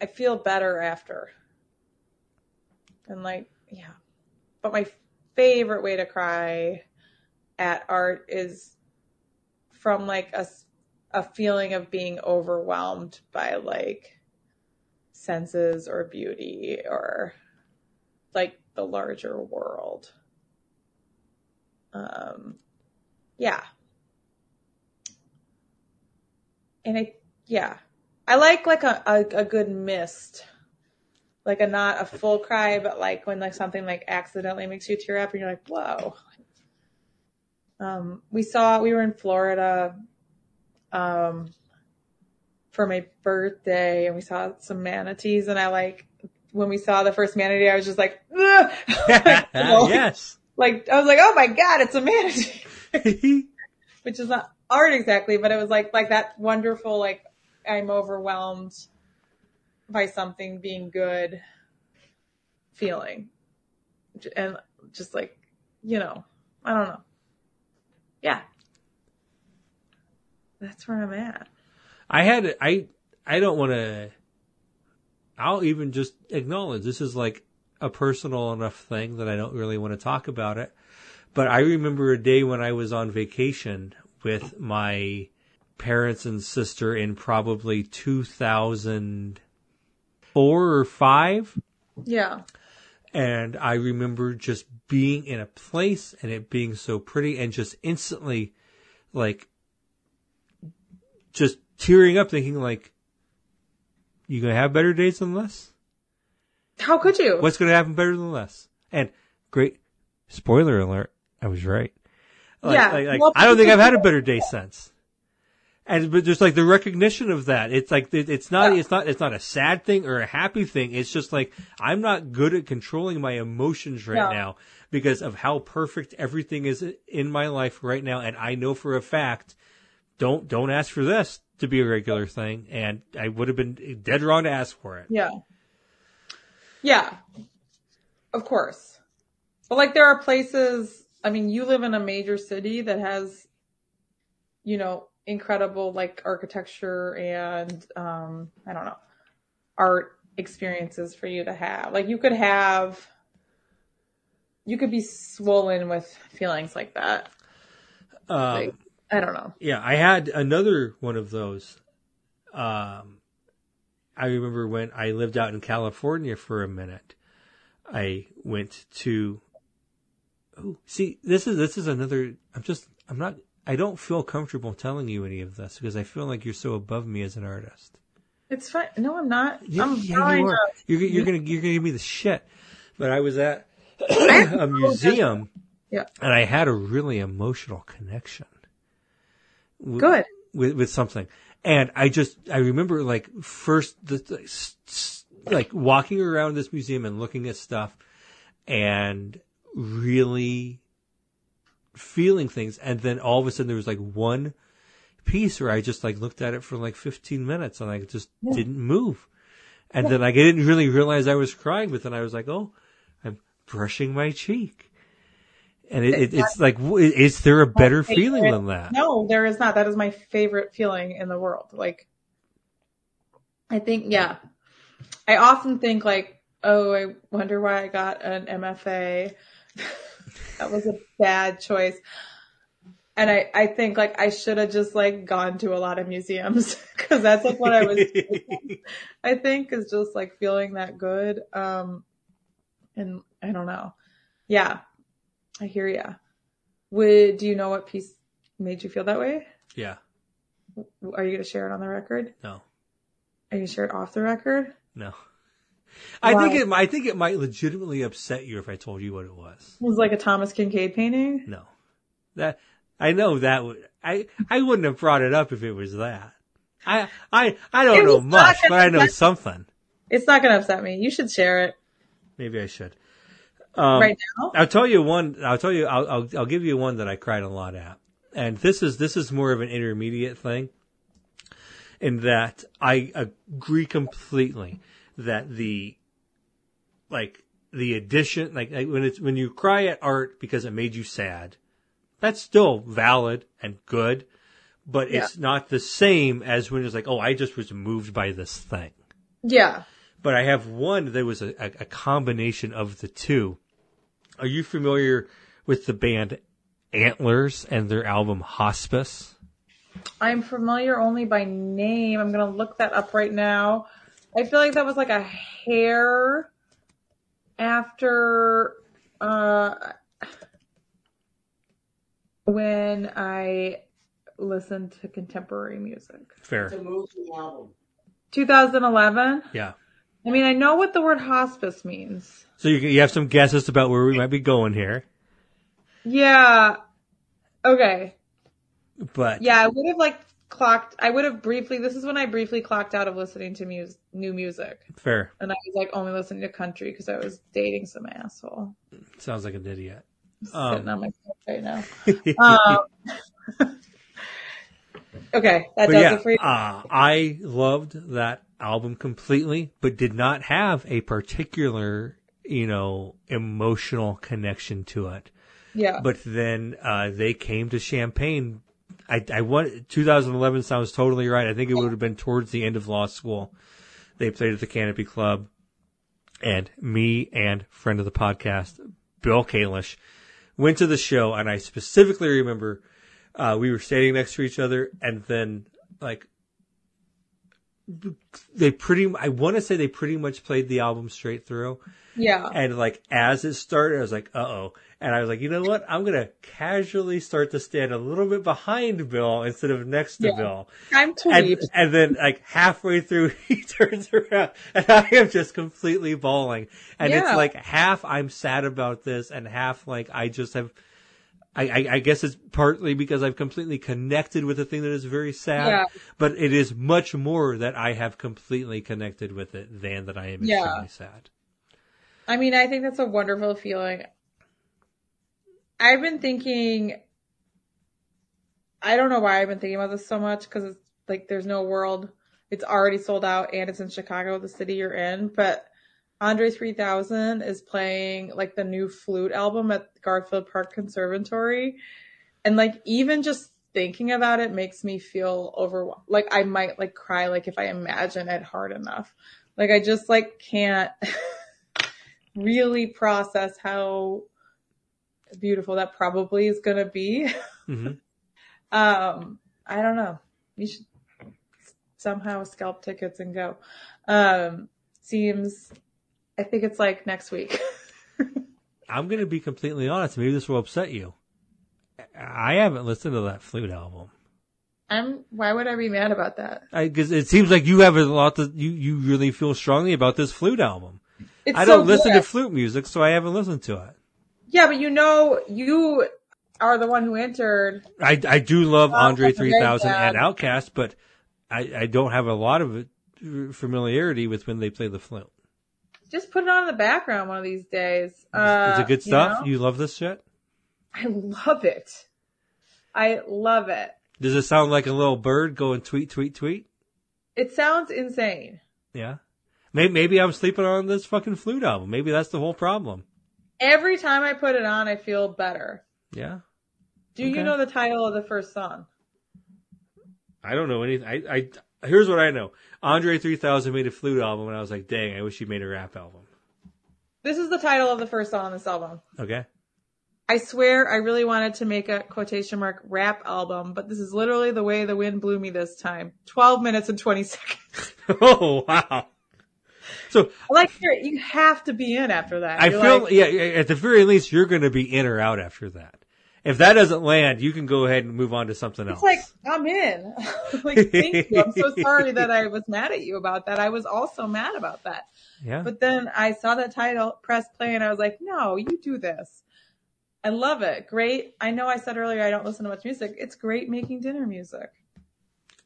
B: I feel better after. And like, yeah. But my favorite way to cry at art is from like a, a feeling of being overwhelmed by like senses or beauty or like the larger world. Um, yeah. And I, yeah, I like like a, a, a good mist, like a not a full cry, but like when like something like accidentally makes you tear up and you're like, whoa. Um, we saw, we were in Florida, um, for my birthday and we saw some manatees and I like, when we saw the first manatee, I was just like, "Ugh."
A: yes.
B: like, I was like, oh my God, it's a manatee, which is not art exactly, but it was like, like that wonderful, like, I'm overwhelmed by something being good feeling. And just like, you know, I don't know. Yeah. That's where I'm at.
A: I had I I don't want to. I'll even just acknowledge this is like a personal enough thing that I don't really want to talk about it. But I remember a day when I was on vacation with my parents and sister in probably 2004 or 5
B: Yeah.
A: and I remember just being in a place and it being so pretty and just instantly like just tearing up thinking like you gonna have better days than this?
B: How could you?
A: What's gonna happen better than this? And great spoiler alert, I was right. Like,
B: Yeah.
A: like- like,
B: Well,
A: I don't think I've had a better day since. And but there's like the recognition of that. It's like it, it's not
B: Yeah.
A: it's not it's not a sad thing or a happy thing. It's just like I'm not good at controlling my emotions right
B: No.
A: now because of how perfect everything is in my life right now. And I know for a fact, don't don't ask for this to be a regular thing. And I would have been dead wrong to ask for it.
B: Yeah. Yeah. Of course. But like there are places, I mean, you live in a major city that has, you know, incredible like architecture and, um, I don't know, art experiences for you to have. Like you could have, you could be swollen with feelings like that.
A: Um,
B: Like, I don't know.
A: Yeah, I had another one of those. Um, I remember when I lived out in California for a minute. I went to. Oh, see, this is this is another. I'm just. I'm not. I don't feel comfortable telling you any of this because I feel like you're so above me as an artist.
B: It's fine. No, I'm not.
A: Yeah,
B: I'm
A: yeah, you are. You're, you're gonna you're gonna give me the shit. But I was at a museum,
B: Yeah.
A: and I had a really emotional connection. w-
B: Good.
A: with with something, and I just I remember like first the, the s- s- like walking around this museum and looking at stuff, and really feeling things, and then all of a sudden there was like one piece where I just like looked at it for like 15 minutes and I just didn't move. And then like, I didn't really realize I was crying, but then I was like, oh, I'm brushing my cheek. And it, it, it's like, is there a better feeling than that?
B: No, there is not. That is my favorite feeling in the world. Like, I think, yeah. I often think like, oh, I wonder why I got an MFA. that was a bad choice. And I, I think like I should have just like gone to a lot of museums because that's like what I was, I think is just like feeling that good. Um, and I don't know. Yeah, I hear ya. Would, do you know what piece made you feel that way?
A: yeah,
B: Are you going to share it on the record?
A: no,
B: Are you going to share it off the record?
A: no. I think it, I think it might legitimately upset you if I told you what it was.
B: It was like a Thomas Kinkade painting.
A: No, that I know that would I I wouldn't have brought it up if it was that. I I I don't know much, but I know
B: gonna-
A: something.
B: It's not going to upset me. You should share it
A: Maybe I should. Um,
B: right now.
A: I'll tell you one. I'll tell you. I'll, I'll I'll give you one that I cried a lot at, and this is this is more of an intermediate thing. In that I agree completely that the like the addition, like, like when it's when you cry at art because it made you sad, that's still valid and good, but it's not the same as when it's like, oh, I just was moved by this thing
B: Yeah.
A: but I have one that was a, a, a combination of the two. Are you familiar with the band Antlers and their album Hospice?
B: I'm familiar only by name. I'm going to look that up right now. I feel like that was like a hair after uh when I listened to contemporary music.
A: Fair.
C: It's a movie album.
B: 2011.
A: Yeah.
B: I mean, I know what the word hospice means.
A: So you you have some guesses about where we might be going here,
B: Yeah. Okay.
A: but
B: Yeah, I would have like clocked. I would have briefly. This is when I briefly clocked out of listening to mus- new music,
A: fair.
B: and I was like only listening to country because I was dating some asshole
A: Sounds like an idiot.
B: sitting
A: Um,
B: on my right now. Um, okay, that
A: But
B: does
A: yeah,
B: it for you.
A: uh, I loved that album completely, but did not have a particular, you know, emotional connection to it.
B: yeah,
A: But then uh, they came to Champaign. I, I want 2011 sounds totally right. I think it would have been towards the end of law school. They played at the Canopy Club, and me and friend of the podcast, Bill Kalish, went to the show. And I specifically remember uh, we were standing next to each other, and then like they pretty. I want to say they pretty much played the album straight through.
B: yeah,
A: And like as it started, I was like, uh oh. And I was like, you know what? I'm gonna casually start to stand a little bit behind Bill instead of next to
B: Yeah.
A: Bill.
B: I'm too
A: And, and then like halfway through he turns around and I am just completely bawling. And it's like half I'm sad about this and half like I just have I, I, I guess it's partly because I've completely connected with a thing that is very sad,
B: Yeah.
A: but it is much more that I have completely connected with it than that I am
B: Yeah.
A: extremely sad.
B: I mean, I think that's a wonderful feeling. I've been thinking, I don't know why I've been thinking about this so much because it's like there's no world. It's already sold out and it's in Chicago, the city you're in. But Andre 3000 is playing like the new flute album at Garfield Park Conservatory. And like even just thinking about it makes me feel overwhelmed. Like I might like cry like if I imagine it hard enough. Like I just like can't really process how beautiful that probably is going to be.
A: hmm
B: Um, I don't know. You should somehow scalp tickets and go. Um, seems, I think it's like next week.
A: I'm going to be completely honest. Maybe this will upset you. I haven't listened to that flute album
B: I'm, why would I be mad about that?
A: because it seems like you have a lot that you you really feel strongly about this flute album.
B: It's
A: I don't listen
B: good.
A: to flute music, so I haven't listened to it.
B: Yeah, but you know, you are the one who entered.
A: I I do love Andre 3000 and Outkast, but I I don't have a lot of familiarity with when they play the flute.
B: Just put it on in the background one of these days.
A: Is
B: Uh,
A: it good
B: you
A: stuff?
B: know?
A: You love this shit?
B: I love it. I love it.
A: Does it sound like a little bird going tweet tweet tweet?
B: It sounds insane.
A: Yeah. Maybe, maybe I'm sleeping on this fucking flute album. Maybe that's the whole problem.
B: Every time I put it on, I feel better.
A: Yeah.
B: Do
A: Okay.
B: you know the title of the first song?
A: I don't know anything. I, I here's what I know. Andre 3000 made a flute album, and I was like, dang, I wish he made a rap album.
B: This is the title of the first song on this album.
A: Okay.
B: I swear I really wanted to make a quotation mark rap album, but this is literally the way the wind blew me this time. 12 minutes and 20 seconds.
A: oh wow. So
B: like, you're- have to be in after that.
A: I
B: You're
A: feel
B: like,
A: yeah. At the very least, you're going to be in or out after that. If that doesn't land, you can go ahead and move on to something else.
B: it's like, I'm in. like, thank you. I'm so sorry that I was mad at you about that. I was also mad about that.
A: yeah.
B: But then I saw that title, press play, and I was like, no, you do this. I love it. Great. I know I said earlier I don't listen to much music. It's great making dinner music.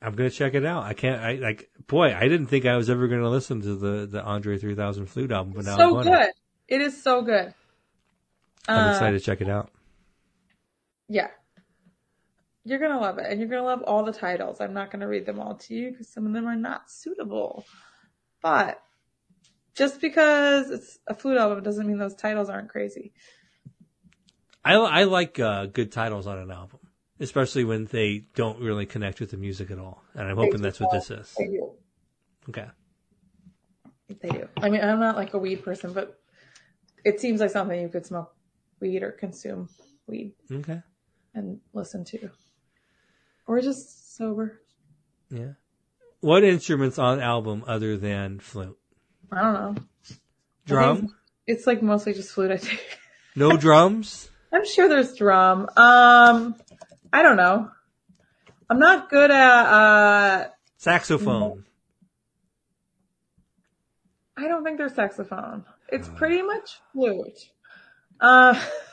A: I'm going to check it out. I can't. I like. Boy, I didn't think I was ever going to listen to the the Andre 3000 flute album, but now I'm
B: so
A: going
B: good. It is so good.
A: I'm
B: Uh,
A: excited to check it out.
B: Yeah. You're going to love it. And you're going to love all the titles. I'm not going to read them all to you because some of them are not suitable. But just because it's a flute album doesn't mean those titles aren't crazy.
A: I I like uh, good titles on an album, especially when they don't really connect with the music at all. And I'm hoping that's what this is. Okay.
B: They do. I mean, I'm not like a weed person, but it seems like something you could smoke weed or consume weed
A: Okay.
B: And listen to. Or just sober.
A: Yeah. What instruments on album other than flute?
B: I don't know.
A: Drum.
B: It's like mostly just flute, I think.
A: No drums?
B: I'm sure there's drum. Um, I don't know. I'm not good at, uh,
A: Saxophone.
B: I don't think there's saxophone. It's pretty much flute. Uh,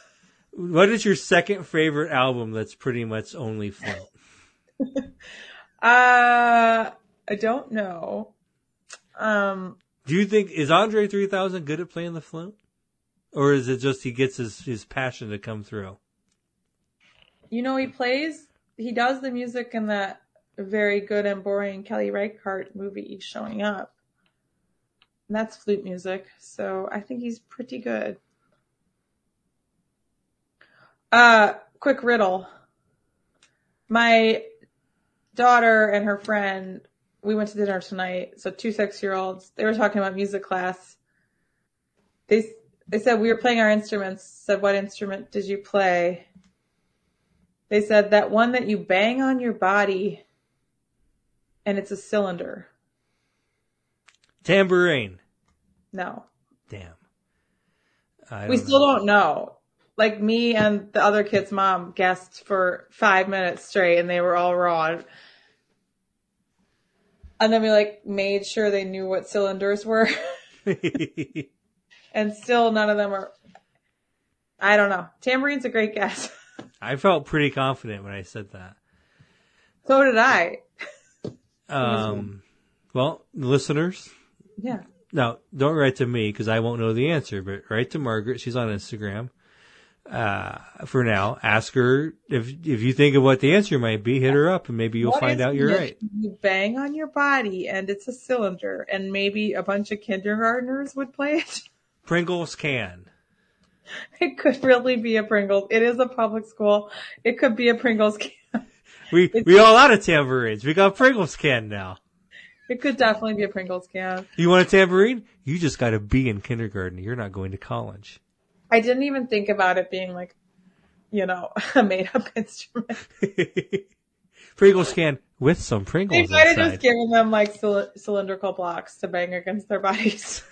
A: What is your second favorite album that's pretty much only flute?
B: uh, I don't know. Um,
A: Do you think is Andre 3000 good at playing the flute? Or is it just he gets his, his passion to come through?
B: you know, he plays, he does the music in that very good and boring Kelly Reichardt movie, Showing Up. And that's flute music, so I think he's pretty good. Uh, quick riddle. My daughter and her friend, we went to dinner tonight. So two six year olds, they were talking about music class. They, they said we were playing our instruments. Said, what instrument did you play? They said that one that you bang on your body and it's a cylinder.
A: Tambourine.
B: No,
A: Damn.
B: We still
A: know.
B: don't know. Like me and the other kid's mom guessed for five minutes straight and they were all wrong. And then we like made sure they knew what cylinders were and still none of them are. I don't know. Tambourine's a great guess.
A: I felt pretty confident when I said that.
B: so did I.
A: Um, well, listeners,
B: Yeah.
A: now don't write to me because I won't know the answer, but write to Margaret. She's on Instagram. Uh, for now, ask her if if you think of what the answer might be. Hit her up, and maybe you'll
B: What
A: find out you're right.
B: You bang on your body and it's a cylinder and maybe a bunch of kindergartners would play it.
A: Pringles can.
B: It could really be a Pringles. It is a public school. It could be a Pringles can.
A: We we all out of tambourines. We got Pringles can now.
B: It could definitely be a Pringles can.
A: You want a tambourine? You just got to be in kindergarten. You're not going to college.
B: I didn't even think about it being like, you know, a made up instrument.
A: Pringles can with some Pringles.
B: They might have just given them like cyl- cylindrical blocks to bang against their bodies.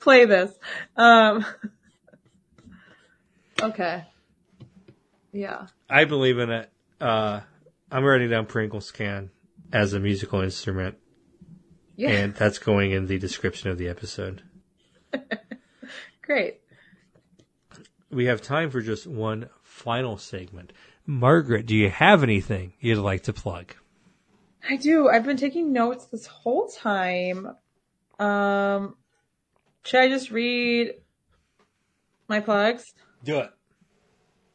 B: Play this. Um, okay. Yeah.
A: I believe in it. Uh, I'm writing down Pringles can as a musical instrument,
B: Yeah.
A: and that's going in the description of the episode.
B: Great.
A: We have time for just one final segment. Margaret, do you have anything you'd like to plug?
B: I do. I've been taking notes this whole time. Um, should I just read my plugs?
A: Do it.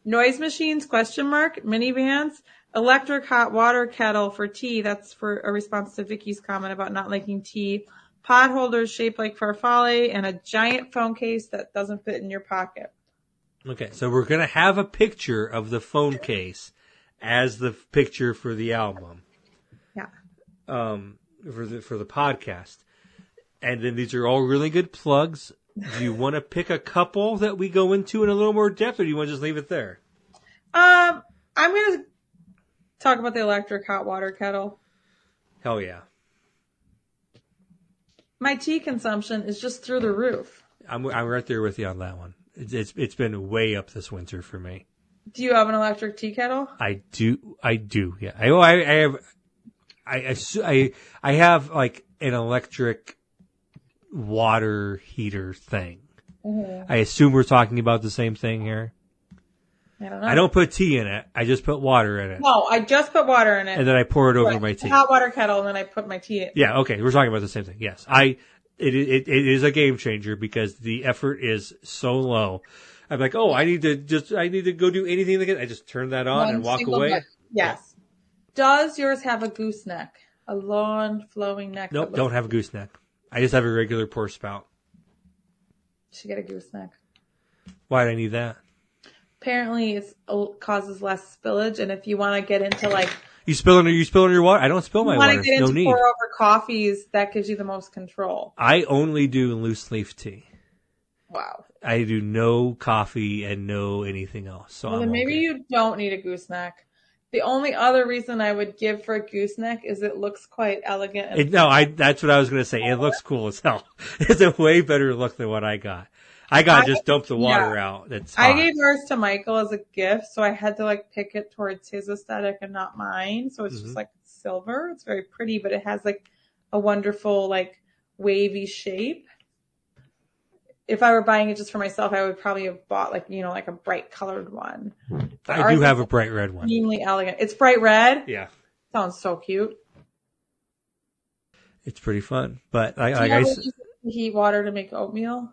B: Noise machines, question mark, minivans, electric hot water kettle for tea. That's for a response to Vicky's comment about not liking tea. Pot holders shaped like farfalle and a giant phone case that doesn't fit in your pocket.
A: Okay, so we're gonna have a picture of the phone case as the picture for the album.
B: Yeah.
A: um, for the for the podcast. And then these are all really good plugs. Do you want to pick a couple that we go into in a little more depth, or do you want to just leave it there?
B: Um, I'm gonna talk about the electric hot water kettle.
A: Hell yeah,
B: My tea consumption is just through the roof.
A: I'm I'm right there with you on that one. It's it's, it's been way up this winter for me.
B: Do you have an electric tea kettle?
A: I do I do yeah. I oh, I, I have I, I I I have like an electric water heater thing. Mm-hmm. I assume we're talking about the same thing here.
B: I don't know.
A: I don't put tea in it. I just put water in it,
B: No, I just put water in it.
A: and then I pour it over
B: Right.
A: my tea.
B: Hot water kettle, and then I put my tea in.
A: Yeah, okay, we're talking about the same thing. Yes, I it it, it is a game changer because the effort is so low. I'm like, oh, I need to just I need to go do anything. That I just turn that on and walk away.
B: button. Yes. Does yours have a gooseneck? A long flowing neck?
A: Nope, don't have a gooseneck. I just have a regular pour spout.
B: Should get a gooseneck.
A: Why do I need that?
B: Apparently, it causes less spillage, and if you want to get into like
A: You spill under you spill under your water. I don't spill my
B: you want
A: water.
B: to get
A: No
B: into
A: need.
B: pour over coffees, that gives you the most control.
A: I only do loose leaf tea.
B: Wow.
A: I do no coffee and no anything else. So
B: Well, then maybe
A: okay.
B: you don't need a gooseneck. The only other reason I would give for a gooseneck is it looks quite elegant. And
A: It, no, I that's what I was gonna say. It looks cool as hell. It's a way better look than what I got. I got
B: I-
A: just dumped the water
B: yeah.
A: out. That's
B: I gave ours to Michael as a gift, so I had to like pick it towards his aesthetic and not mine. So it's
A: Mhm.
B: just like silver. It's very pretty, but it has like a wonderful like wavy shape. If I were buying it just for myself, I would probably have bought like you know like a bright colored one. But
A: I do have a bright red one.
B: extremely elegant. It's bright red.
A: Yeah,
B: Sounds so cute.
A: it's pretty fun. But I, like I,
B: use heat water to make oatmeal?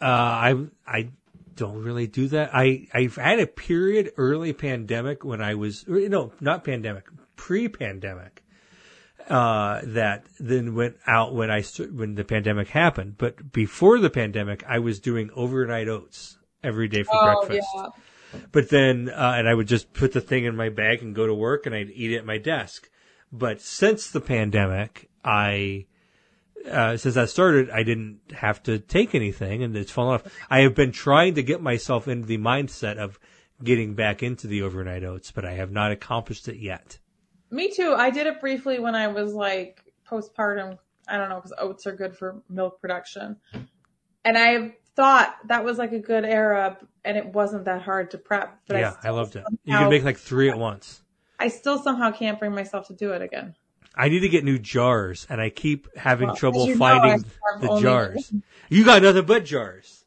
A: uh, I, I don't really do that. I, I've had a period early pandemic when I was, no, not pandemic, pre-pandemic, uh, that then went out when I, when the pandemic happened. But before the pandemic, I was doing overnight oats every day for breakfast.
B: yeah.
A: But then, uh, and I would just put the thing in my bag and go to work and I'd eat it at my desk. But since the pandemic, I, uh, since that started, I didn't have to take anything and it's fallen off. I have been trying to get myself into the mindset of getting back into the overnight oats, but I have not accomplished it yet.
B: Me too. I did it briefly when I was like postpartum. I don't know because oats are good for milk production, and I thought that was like a good era, and it wasn't that hard to prep. But
A: yeah,
B: I,
A: I loved it. You can make like three at once.
B: I still somehow can't bring myself to do it again.
A: I need to get new jars and I keep having
B: Well,
A: trouble
B: as you know,
A: finding the jars. You got nothing but jars.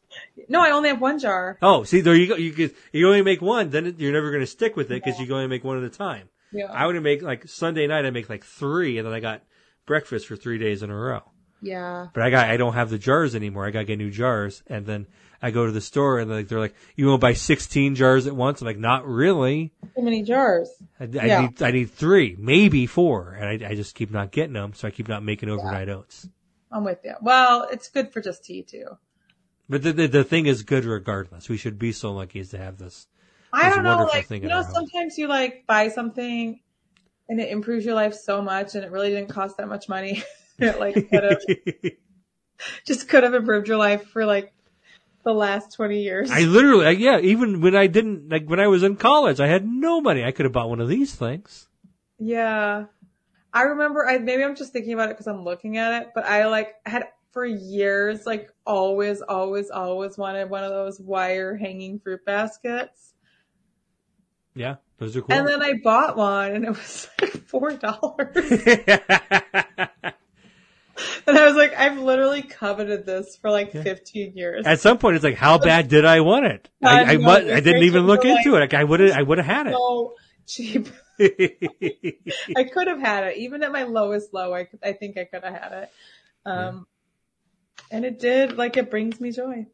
B: No, I only have one jar.
A: Oh, see, there you go. You could, you only make one, then you're never going to stick with it because you can only make one at a time.
B: Yeah.
A: I would make like Sunday night, I make like three, and then I got breakfast for three days in a row.
B: yeah.
A: But I got, I don't have the jars anymore. I got to get new jars, and then I go to the store, and like they're like, "You want to buy 16 jars at once?" I'm like, "Not really.
B: Too many jars.
A: I, I
B: Yeah.
A: need, I need three, maybe four, and I, I just keep not getting them, so I keep not making overnight oats."
B: I'm with you. Well, it's good for just tea too.
A: But the, the the thing is good regardless. We should be so lucky as to have this.
B: I don't know, like you know, sometimes you like buy something and it improves your life so much, and it really didn't cost that much money. it like could have just could have improved your life for like the last twenty years.
A: I literally, like, yeah, even when I didn't, like when I was in college, I had no money. I could have bought one of these things.
B: yeah, I remember. I maybe I'm just thinking about it because I'm looking at it, but I like had for years, like always, always, always wanted one of those wire hanging fruit baskets.
A: Yeah, those are cool.
B: And then I bought one and it was like four dollars. And I was like, I've literally coveted this for like 15 years.
A: At some point, it's like, how bad did I want it? I, I,
B: I know,
A: mu- I didn't even look
B: for, like,
A: into it. Like, I would have, I would have had
B: so cheap. I could have had it. Even at my lowest low, I could, I think I could have had it. Um, and it did, like, it brings me joy.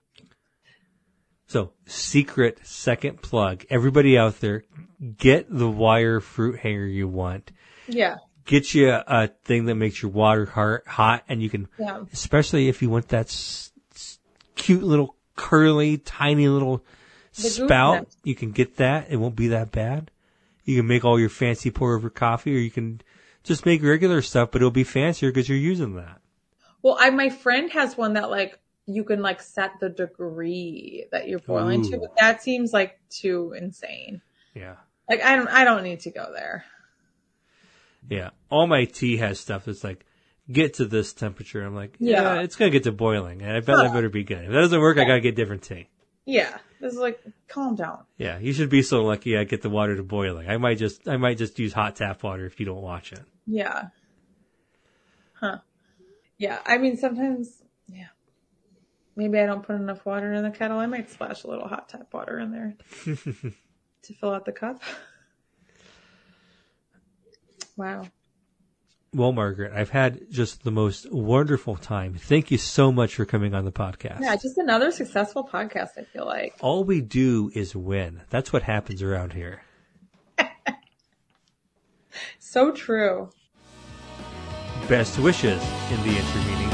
A: So, secret second plug. Everybody out there, get the wire fruit hanger you want.
B: Yeah.
A: Get you a, a thing that makes your water hot, hot, and you can
B: Yeah.
A: especially if you want that s- s- cute little curly, tiny little
B: The
A: spout. You can get that. It won't be that bad. You can make all your fancy pour over coffee, or you can just make regular stuff, but it'll be fancier because you're using that.
B: Well, I, my friend has one that like, you can like set the degree that you're boiling to, but that seems like too insane.
A: Yeah.
B: Like, I don't, I don't need to go there.
A: Yeah. All my tea has stuff that's like, get to this temperature. I'm like, yeah,
B: Yeah.
A: it's going to get to boiling. And I bet that better be good. If that doesn't work, I got to get different tea.
B: Yeah. This is like, calm down.
A: Yeah. You should be so lucky I get the water to boiling. I might just, I might just use hot tap water if you don't watch it.
B: Yeah. Huh. Yeah. I mean, sometimes, yeah. Maybe I don't put enough water in the kettle. I might splash a little hot tap water in there to fill out the cup. Wow.
A: Well, Margaret, I've had just the most wonderful time. Thank you so much for coming on the podcast.
B: Yeah, just another successful podcast, I feel like.
A: All we do is win. That's what happens around here.
B: So true.
A: Best wishes in the intervening